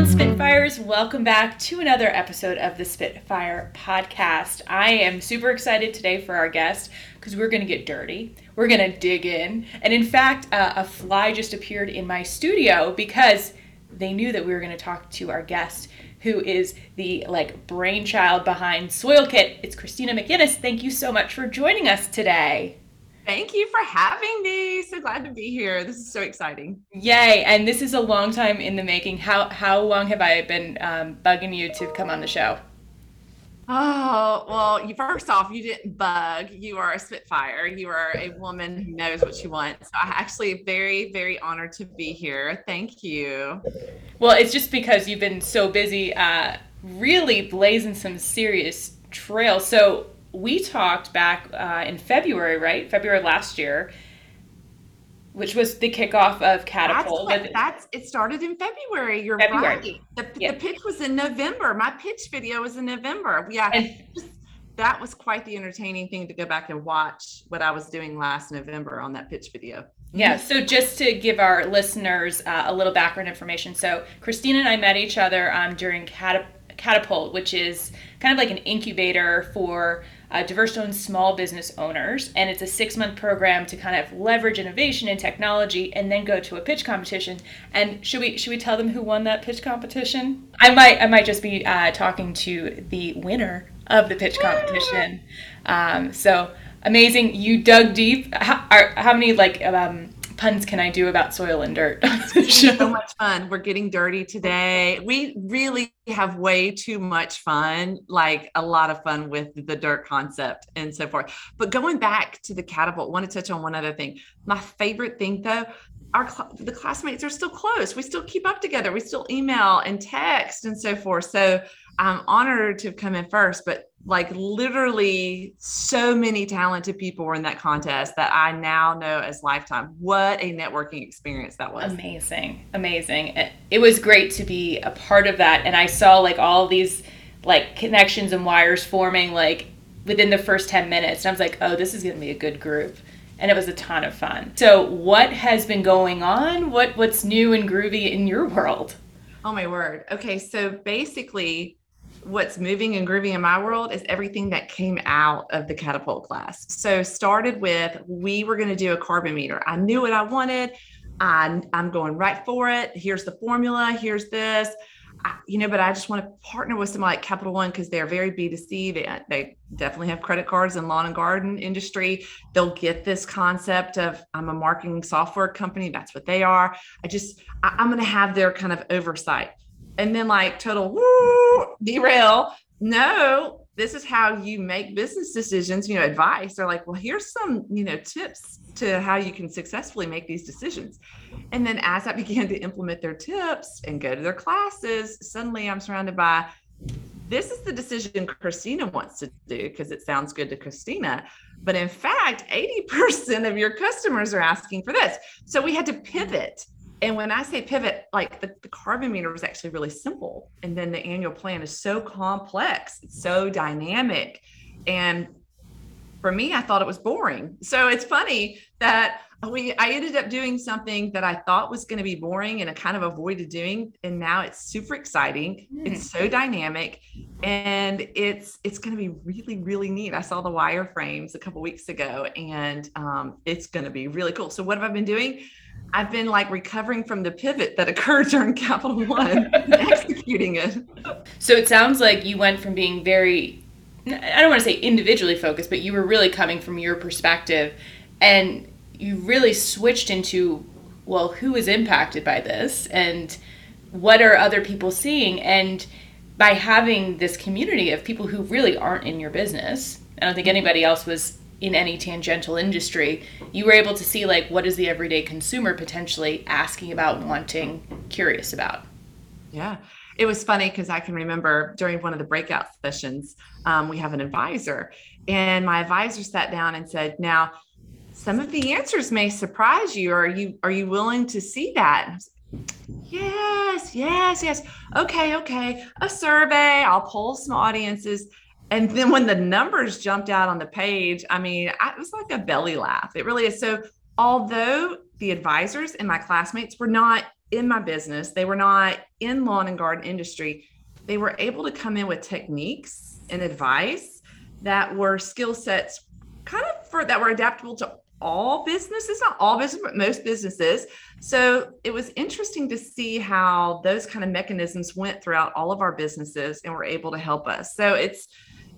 on, Spitfires? Welcome back to another episode of the Spitfire podcast. I am super excited today for our guest because we're going to get dirty. We're going to dig in. And in fact, uh, a fly just appeared in my studio because they knew that we were going to talk to our guest who is the like brainchild behind SoilKit. It's Christina McInnis. Thank you so much for joining us today. Thank you for having me. So glad to be here. This is so exciting. Yay! And this is a long time in the making. How how long have I been um, bugging you to come on the show? Oh well, you first off, you didn't bug. You are a Spitfire. You are a woman who knows what she wants. So I actually very very honored to be here. Thank you. Well, it's just because you've been so busy, uh, really blazing some serious trails. So we talked back uh, in February, right? February last year, which was the kickoff of Catapult. That's, that's it. Started in February. You're February. right. The, yeah. the, pitch was in November. My pitch video was in November. Yeah. And, that was quite the entertaining thing to go back and watch what I was doing last November on that pitch video. Yeah. So just to give our listeners uh, a little background information, so Christina and I met each other um, during Catapult, which is kind of like an incubator for uh, diverse owned small business owners. And it's a six month program to kind of leverage innovation and technology and then go to a pitch competition. And should we should we tell them who won that pitch competition? I might I might just be uh, talking to the winner of the pitch competition. Um, so amazing! You dug deep. How, are, how many like um, puns can I do about soil and dirt? so much fun. We're getting dirty today. We really have way too much fun, like a lot of fun with the dirt concept and so forth. But going back to the catapult, want to touch on one other thing. My favorite thing though, our the classmates are still close. We still keep up together. We still email and text and so forth. So I'm honored to come in first, but like literally so many talented people were in that contest that I now know as lifetime. What a networking experience that was. Amazing. Amazing. It was great to be a part of that. And I saw like all these like connections and wires forming like within the first 10 minutes. And I was like, oh, this is going to be a good group. And it was a ton of fun. So what has been going on? What what's new and groovy in your world? Oh my word. Okay, so basically what's moving and grooving in my world is everything that came out of the catapult class. So started with we were going to do a carbon meter. I knew what I wanted. I, I'm going right for it. Here's the formula. Here's this. You know, but I just want to partner with someone like Capital One because they're very B2C. They, they definitely have credit cards in lawn and garden industry. They'll get this concept of I'm a marketing software company. That's what they are. I just, I, I'm going to have their kind of oversight and then like total woo, derail. No, this is how you make business decisions, you know, advice. They're like, well, here's some, you know, tips to how you can successfully make these decisions. And then as I began to implement their tips and go to their classes, suddenly I'm surrounded by this is the decision Christina wants to do because it sounds good to Christina. But in fact, 80% of your customers are asking for this. So we had to pivot and when I say pivot, like the, the, carbon meter was actually really simple. And then the annual plan is so complex, it's so dynamic. And for me, I thought it was boring. So it's funny that we I ended up doing something that I thought was going to be boring and I kind of avoided doing. And now it's super exciting. Mm. It's so dynamic and it's it's going to be really, really neat. I saw the wireframes a couple weeks ago and um, it's going to be really cool. So what have I been doing? I've been like recovering from the pivot that occurred during Capital One, executing it. So it sounds like you went from being very, I don't want to say individually focused, but you were really coming from your perspective and you really switched into, well, who is impacted by this and what are other people seeing? And by having this community of people who really aren't in your business, I don't think mm-hmm. anybody else was in any tangential industry, you were able to see like what is the everyday consumer potentially asking about, wanting, curious about. Yeah. It was funny because I can remember during one of the breakout sessions, um, we have an advisor, and my advisor sat down and said, Now, some of the answers may surprise you. Are you are you willing to see that? Yes, yes, yes. Okay, okay. A survey. I'll poll some audiences. And then when the numbers jumped out on the page, I mean, I, it was like a belly laugh. It really is. So, although the advisors and my classmates were not in my business, they were not in lawn and garden industry, they were able to come in with techniques and advice that were skill sets kind of for that were adaptable to all businesses, not all business, but most businesses. So it was interesting to see how those kind of mechanisms went throughout all of our businesses and were able to help us. So it's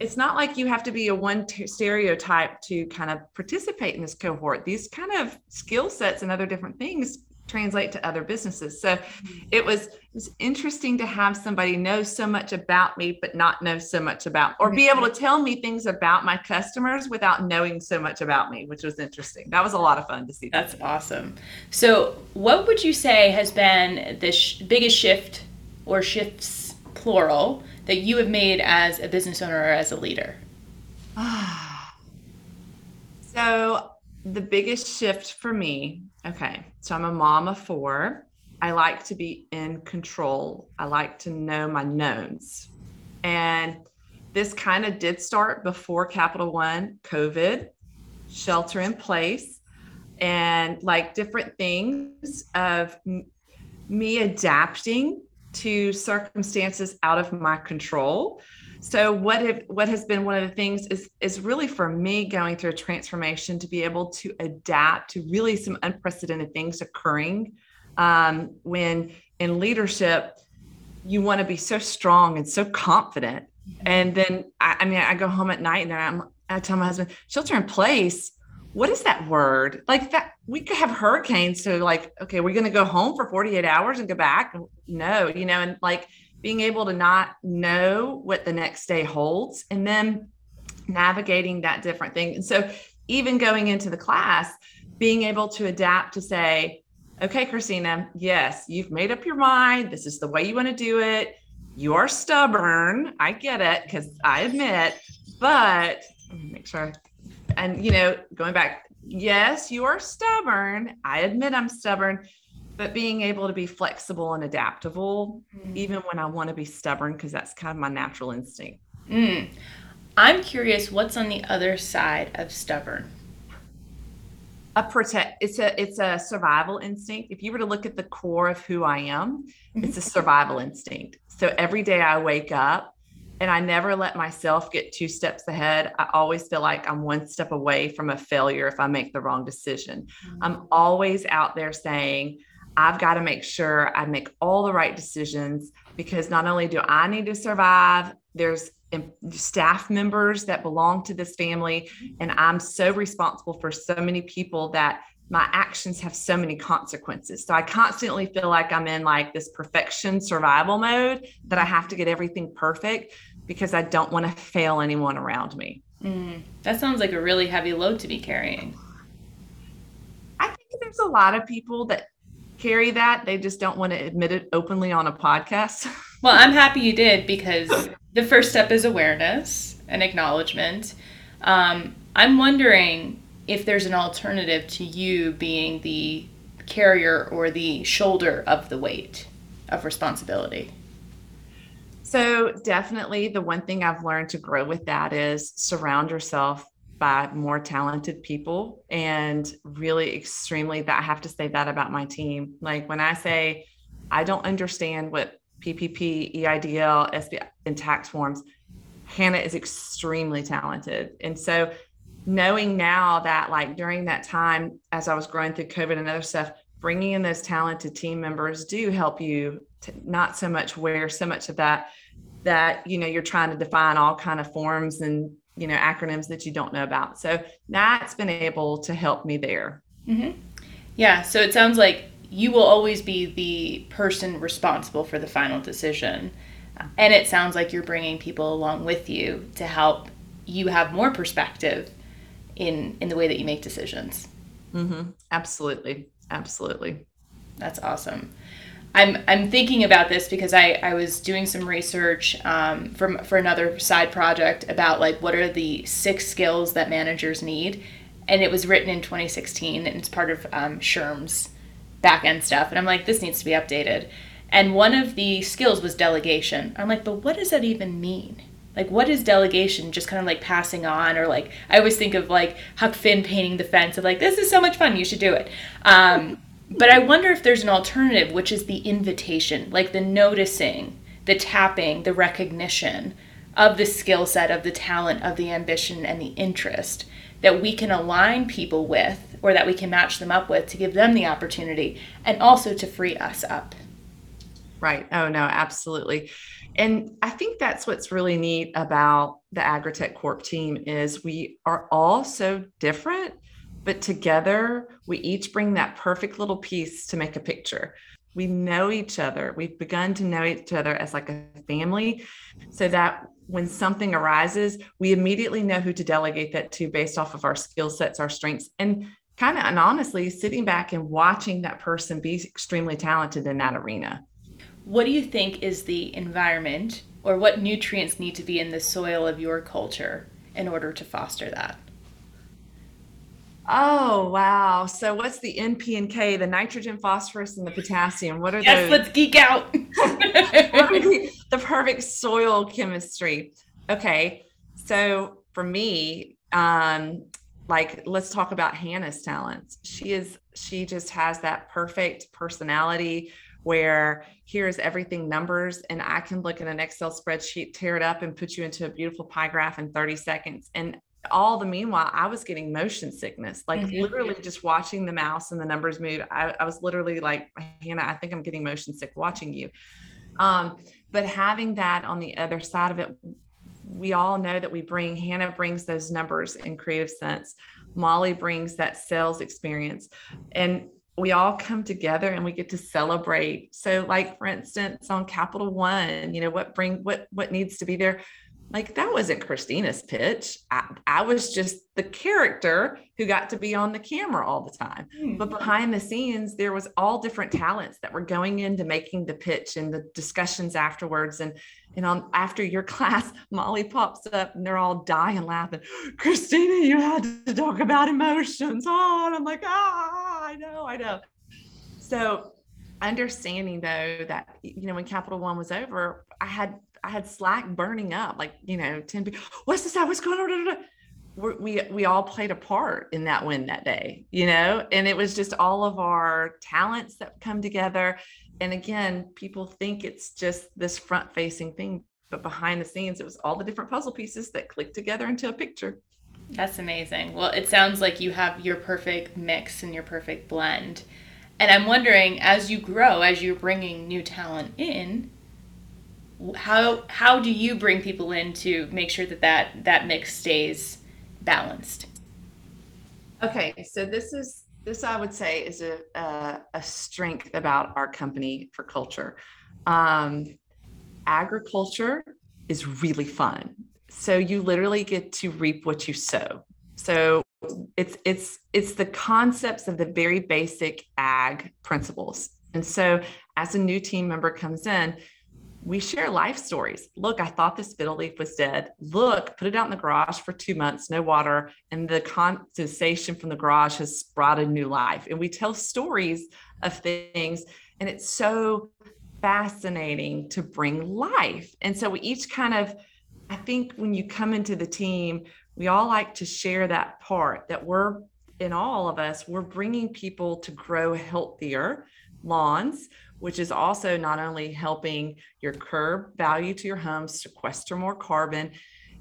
it's not like you have to be a one t- stereotype to kind of participate in this cohort. These kind of skill sets and other different things translate to other businesses. So mm-hmm. it was it was interesting to have somebody know so much about me but not know so much about or be able to tell me things about my customers without knowing so much about me, which was interesting. That was a lot of fun to see. That's awesome. So, what would you say has been the sh- biggest shift or shifts plural that you have made as a business owner or as a leader? so, the biggest shift for me Okay. So I'm a mom of four. I like to be in control. I like to know my knowns. And this kind of did start before Capital One, COVID, shelter in place, and like different things of me adapting to circumstances out of my control so what have what has been one of the things is is really for me going through a transformation to be able to adapt to really some unprecedented things occurring um, when in leadership you want to be so strong and so confident. And then I, I mean i go home at night and i'm i tell my husband shelter in place what is that word? Like that we could have hurricanes so like okay we're to go home for 48 hours and go back. No you know and like being able to not know what the next day holds and then navigating that different thing. And so, even going into the class, being able to adapt to say, okay, Christina, yes, you've made up your mind. This is the way you want to do it. You are stubborn. I get it because I admit, but make sure. And, you know, going back, yes, you are stubborn. I admit I'm stubborn, but being able to be flexible and adaptable, mm. even when I want to be stubborn, because that's kind of my natural instinct. Mm. I'm curious, what's on the other side of stubborn? A protect. It's a it's a survival instinct. If you were to look at the core of who I am, mm-hmm. it's a survival instinct. So every day I wake up, and I never let myself get two steps ahead. I always feel like I'm one step away from a failure if I make the wrong decision. Mm-hmm. I'm always out there saying, I've got to make sure I make all the right decisions because not only do I need to survive, there's staff members that belong to this family. And I'm so responsible for so many people that my actions have so many consequences. So I constantly feel like I'm in like this perfection survival mode that I have to get everything perfect because I don't want to fail anyone around me. Mm, that sounds like a really heavy load to be carrying. I think there's a lot of people that carry that. They just don't want to admit it openly on a podcast. well, I'm happy you did because the first step is awareness and acknowledgement. Um, I'm wondering if there's an alternative to you being the carrier or the shoulder of the weight of responsibility. So, definitely the one thing I've learned to grow with that is surround yourself by more talented people and really extremely that I have to say that about my team. Like when I say I don't understand what PPP, EIDL, SBI, and tax forms, Hannah is extremely talented. And so knowing now that like during that time as I was growing through COVID and other stuff, bringing in those talented team members do help you to not so much wear so much of that that you know you're trying to define all kind of forms and you know acronyms that you don't know about. So that's been able to help me there. Mm-hmm. yeah so it sounds like you will always be the person responsible for the final decision. And it sounds like you're bringing people along with you to help you have more perspective in in the way that you make decisions. Mm-hmm. absolutely. Absolutely. That's awesome I'm I'm thinking about this because I, I was doing some research um, for for another side project about like what are the six skills that managers need, and it was written in 2016 and it's part of um, SHRM's back end stuff, and I'm like this needs to be updated, and one of the skills was delegation. I'm like, but what does that even mean? Like, what is delegation? Just kind of like passing on, or like I always think of like Huck Finn painting the fence of like this is so much fun, you should do it. Um, But I wonder if there's an alternative, which is the invitation, like the noticing, the tapping, the recognition of the skill set, of the talent, of the ambition, and the interest that we can align people with or that we can match them up with to give them the opportunity and also to free us up. Right. Oh, no, absolutely. And I think that's what's really neat about the AgriTech Corp team is we are all so different, but together we each bring that perfect little piece to make a picture. We know each other. We've begun to know each other as like a family so that when something arises, we immediately know who to delegate that to based off of our skill sets, our strengths, and kind of and honestly sitting back and watching that person be extremely talented in that arena. What do you think is the environment or what nutrients need to be in the soil of your culture in order to foster that? Oh wow! So what's the N, P, and K? The nitrogen, phosphorus, and the potassium. What are yes, those? let's geek out. the perfect soil chemistry. Okay, so for me, um, like let's talk about Hannah's talents. She is she just has that perfect personality where here's everything numbers and I can look at an Excel spreadsheet, tear it up and put you into a beautiful pie graph in 30 seconds. And all the meanwhile, I was getting motion sickness, like mm-hmm. literally just watching the mouse and the numbers move. I, I, was literally like, Hannah, I think I'm getting motion sick watching you. Um, but having that on the other side of it, we all know that we bring, Hannah brings those numbers in creative sense. Molly brings that sales experience. And we all come together and we get to celebrate. So, like for instance, on Capital One, you know, what bring what what needs to be there like that wasn't Christina's pitch. I, I, was just the character who got to be on the camera all the time. Mm-hmm. But behind the scenes, there was all different talents that were going into making the pitch and the discussions afterwards. And and on after your class, Molly pops up and they're all dying laughing. Christina, you had to talk about emotions. Oh, and I'm like, ah, I know, I know. So understanding though that you know when Capital One was over, I had I had Slack burning up, like, you know, 10 people, what's this? What's going on? We we all played a part in that win that day, you know, and it was just all of our talents that come together. And again, people think it's just this front facing thing, but behind the scenes, it was all the different puzzle pieces that clicked together into a picture. That's amazing. Well, it sounds like you have your perfect mix and your perfect blend. And I'm wondering, as you grow, as you're bringing new talent in, how how do you bring people in to make sure that that, that mix stays balanced? Okay, so this is this I would say is a a, a strength about our company for culture. Um, agriculture is really fun. So you literally get to reap what you sow. So it's it's it's the concepts of the very basic ag principles. And so as a new team member comes in, we share life stories. Look, I thought this fiddle leaf was dead. Look, put it out in the garage for two months, no water, and the condensation from the garage has sprouted new life. And we tell stories of things, and it's so fascinating to bring life. And so we each kind of, I think when you come into the team, we all like to share that part that we're in all of us, we're bringing people to grow healthier lawns which is also not only helping your curb value to your home, sequester more carbon.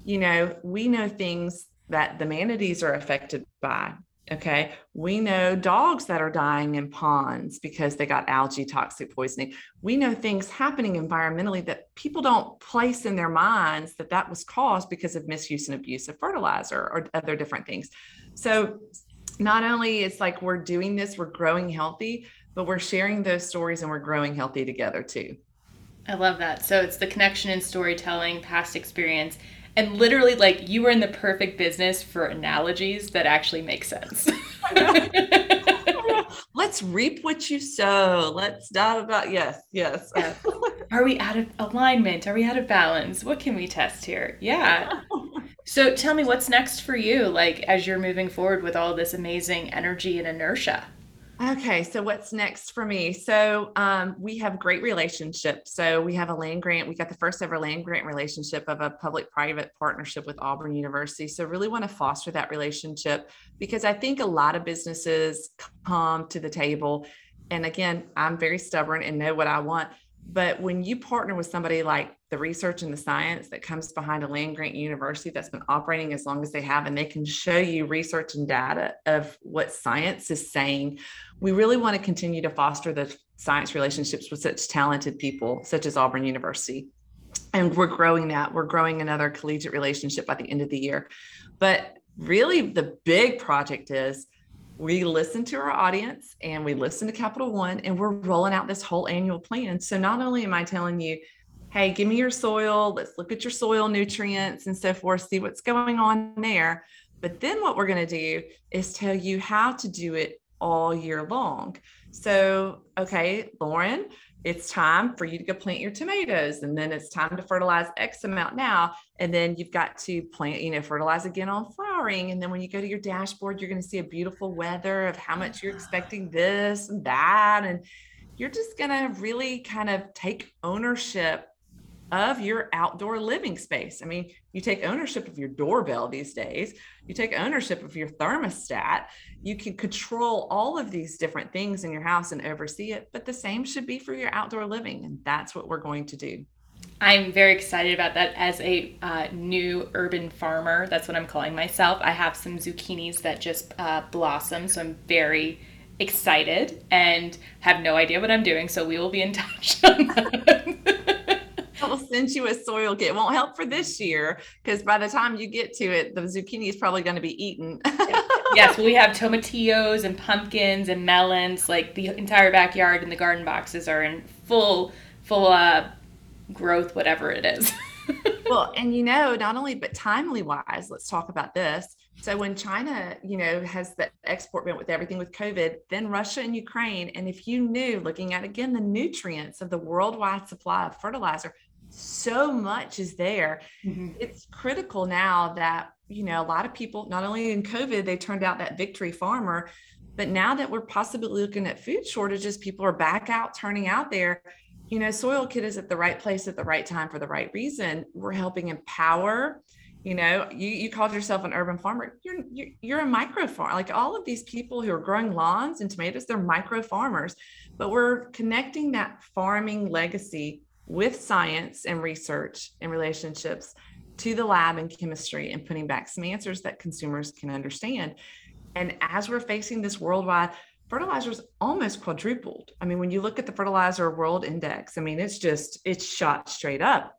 You know, we know things that the manatees are affected by. Okay. We know dogs that are dying in ponds because they got algae toxic poisoning. We know things happening environmentally that people don't place in their minds that that was caused because of misuse and abuse of fertilizer or other different things. So, not only it's like we're doing this, we're growing healthy, but we're sharing those stories and we're growing healthy together too. I love that. So it's the connection in storytelling, past experience, and literally like you were in the perfect business for analogies that actually make sense. Let's reap what you sow. Let's dot about yes, yes. Are we out of alignment? Are we out of balance? What can we test here? Yeah. So tell me what's next for you like as you're moving forward with all this amazing energy and inertia? Okay, so what's next for me? So um, we have great relationships. So we have a land grant. We got the first ever land grant relationship of a public-private partnership with Auburn University. So really want to foster that relationship because I think a lot of businesses come to the table and again, I'm very stubborn and know what I want. But when you partner with somebody like the research and the science that comes behind a land grant university that's been operating as long as they have, and they can show you research and data of what science is saying, we really want to continue to foster the science relationships with such talented people, such as Auburn University. And we're growing that. We're growing another collegiate relationship by the end of the year. But really, the big project is we listen to our audience and we listen to Capital One and we're rolling out this whole annual plan. So not only am I telling you, hey, give me your soil, let's look at your soil nutrients and so forth, see what's going on there. But then what we're going to do is tell you how to do it all year long. So, okay, Lauren, it's time for you to go plant your tomatoes and then it's time to fertilize x amount now and then you've got to plant you know fertilize again on flowering and then when you go to your dashboard you're going to see a beautiful weather of how much you're ah. expecting this and that and you're just going to really kind of take ownership of your outdoor living space. I mean, you take ownership of your doorbell these days, you take ownership of your thermostat, you can control all of these different things in your house and oversee it, but the same should be for your outdoor living. And that's what we're going to do. I'm very excited about that as a uh, new urban farmer. That's what I'm calling myself. I have some zucchinis that just uh, blossom, so I'm very excited and have no idea what I'm doing. So we will be in touch send you a soil kit. It won't help for this year because by the time you get to it, the zucchini is probably going to be eaten. yes, we have tomatillos and pumpkins and melons. Like the entire backyard and the garden boxes are in full, full uh, growth, whatever it is. well, and you know, not only but timely wise, let's talk about this. So when China, you know, has the export ban with everything with COVID, then Russia and Ukraine, and if you knew, looking at again the nutrients of the worldwide supply of fertilizer, so much is there. Mm-hmm. It's critical now that, you know, a lot of people, not only in COVID, they turned out that victory farmer, but now that we're possibly looking at food shortages, people are back out, turning out there. You know, SoilKit is at the right place at the right time for the right reason. We're helping empower. You know, you, you called yourself an urban farmer. You're, you're you're a micro farm. Like all of these people who are growing lawns and tomatoes, they're micro farmers. But we're connecting that farming legacy with science and research and relationships to the lab and chemistry and putting back some answers that consumers can understand. And as we're facing this worldwide, fertilizers almost quadrupled. I mean, when you look at the fertilizer world index, I mean, it's just, it's shot straight up.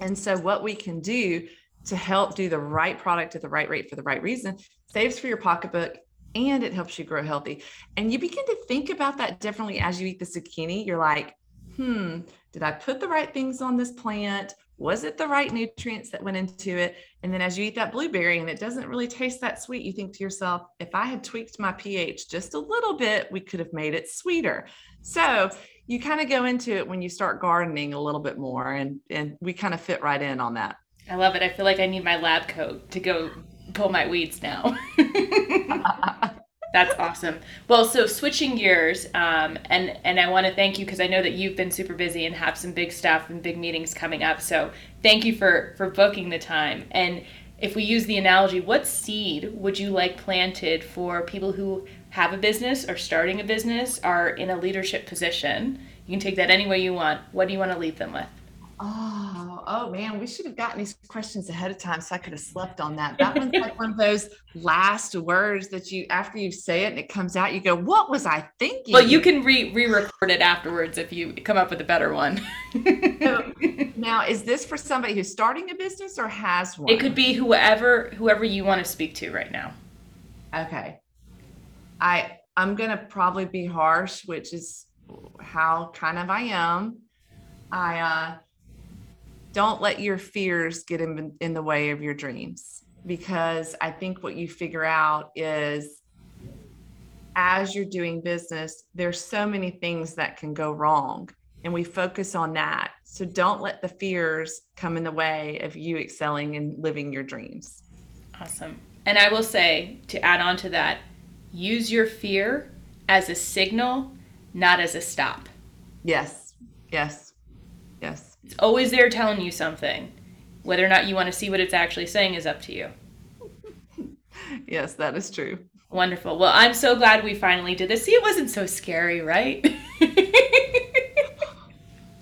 And so, what we can do to help do the right product at the right rate for the right reason saves for your pocketbook and it helps you grow healthy. And you begin to think about that differently as you eat the zucchini. You're like, hmm, did I put the right things on this plant? Was it the right nutrients that went into it? And then as you eat that blueberry and it doesn't really taste that sweet, you think to yourself, if I had tweaked my pH just a little bit, we could have made it sweeter. So you kind of go into it when you start gardening a little bit more, and, and we kind of fit right in on that. I love it. I feel like I need my lab coat to go pull my weeds now. That's awesome. Well, so switching gears, um, and and I want to thank you because I know that you've been super busy and have some big stuff and big meetings coming up. So thank you for for booking the time. And if we use the analogy, what seed would you like planted for people who have a business or starting a business, are in a leadership position? You can take that any way you want. What do you want to leave them with? Oh, oh man, we should have gotten these questions ahead of time so I could have slept on that. That one's like one of those last words that you after you say it and it comes out, you go, What was I thinking? Well, you can re re-record it afterwards if you come up with a better one. so, now, is this for somebody who's starting a business or has one? It could be whoever whoever you want to speak to right now. Okay. I I'm gonna probably be harsh, which is how kind of I am. I uh don't let your fears get in, in the way of your dreams because I think what you figure out is as you're doing business, there's so many things that can go wrong, and we focus on that. So don't let the fears come in the way of you excelling and living your dreams. Awesome. And I will say to add on to that, use your fear as a signal, not as a stop. Yes. Yes. Yes. It's always there telling you something. Whether or not you want to see what it's actually saying is up to you. yes, that is true. Wonderful. Well, I'm so glad we finally did this. See, it wasn't so scary, right?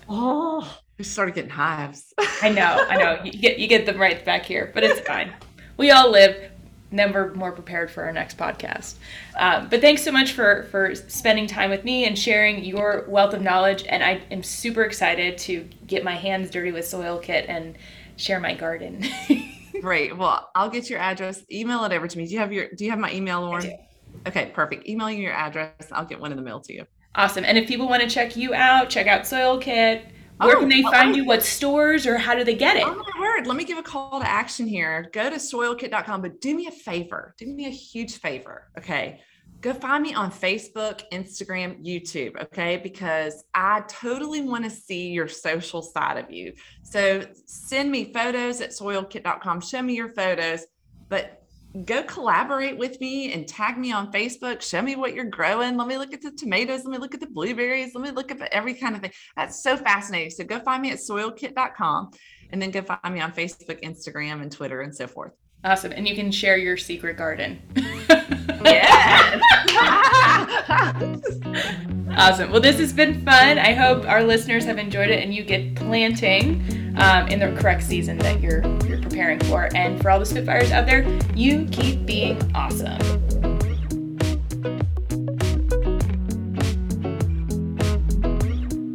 oh, we started getting hives. I know, I know. You get you get them right back here, but it's fine. We all live. Then we're more prepared for our next podcast. Um, but thanks so much for for spending time with me and sharing your wealth of knowledge. And I am super excited to get my hands dirty with SoilKit and share my garden. Great. Well, I'll get your address. Email it over to me. Do you have your Do you have my email, Lauren? Okay, perfect. Email you your address. I'll get one in the mail to you. Awesome. And if people want to check you out, check out SoilKit. Where oh, can they find you? What stores or how do they get it? Oh my word. Let me give a call to action here. Go to soilkit.com, but do me a favor. Do me a huge favor. Okay go find me on Facebook, Instagram, YouTube, okay? Because I totally want to see your social side of you. So send me photos at soilkit.com, show me your photos, but go collaborate with me and tag me on Facebook. Show me what you're growing. Let me look at the tomatoes. Let me look at the blueberries. Let me look at every kind of thing. That's so fascinating. So go find me at soilkit.com and then go find me on Facebook, Instagram, and Twitter and so forth. Awesome. And you can share your secret garden. yes. awesome. Well, this has been fun. I hope our listeners have enjoyed it and you get planting um, in the correct season that you're you're preparing for. And for all the Spitfires out there, you keep being awesome.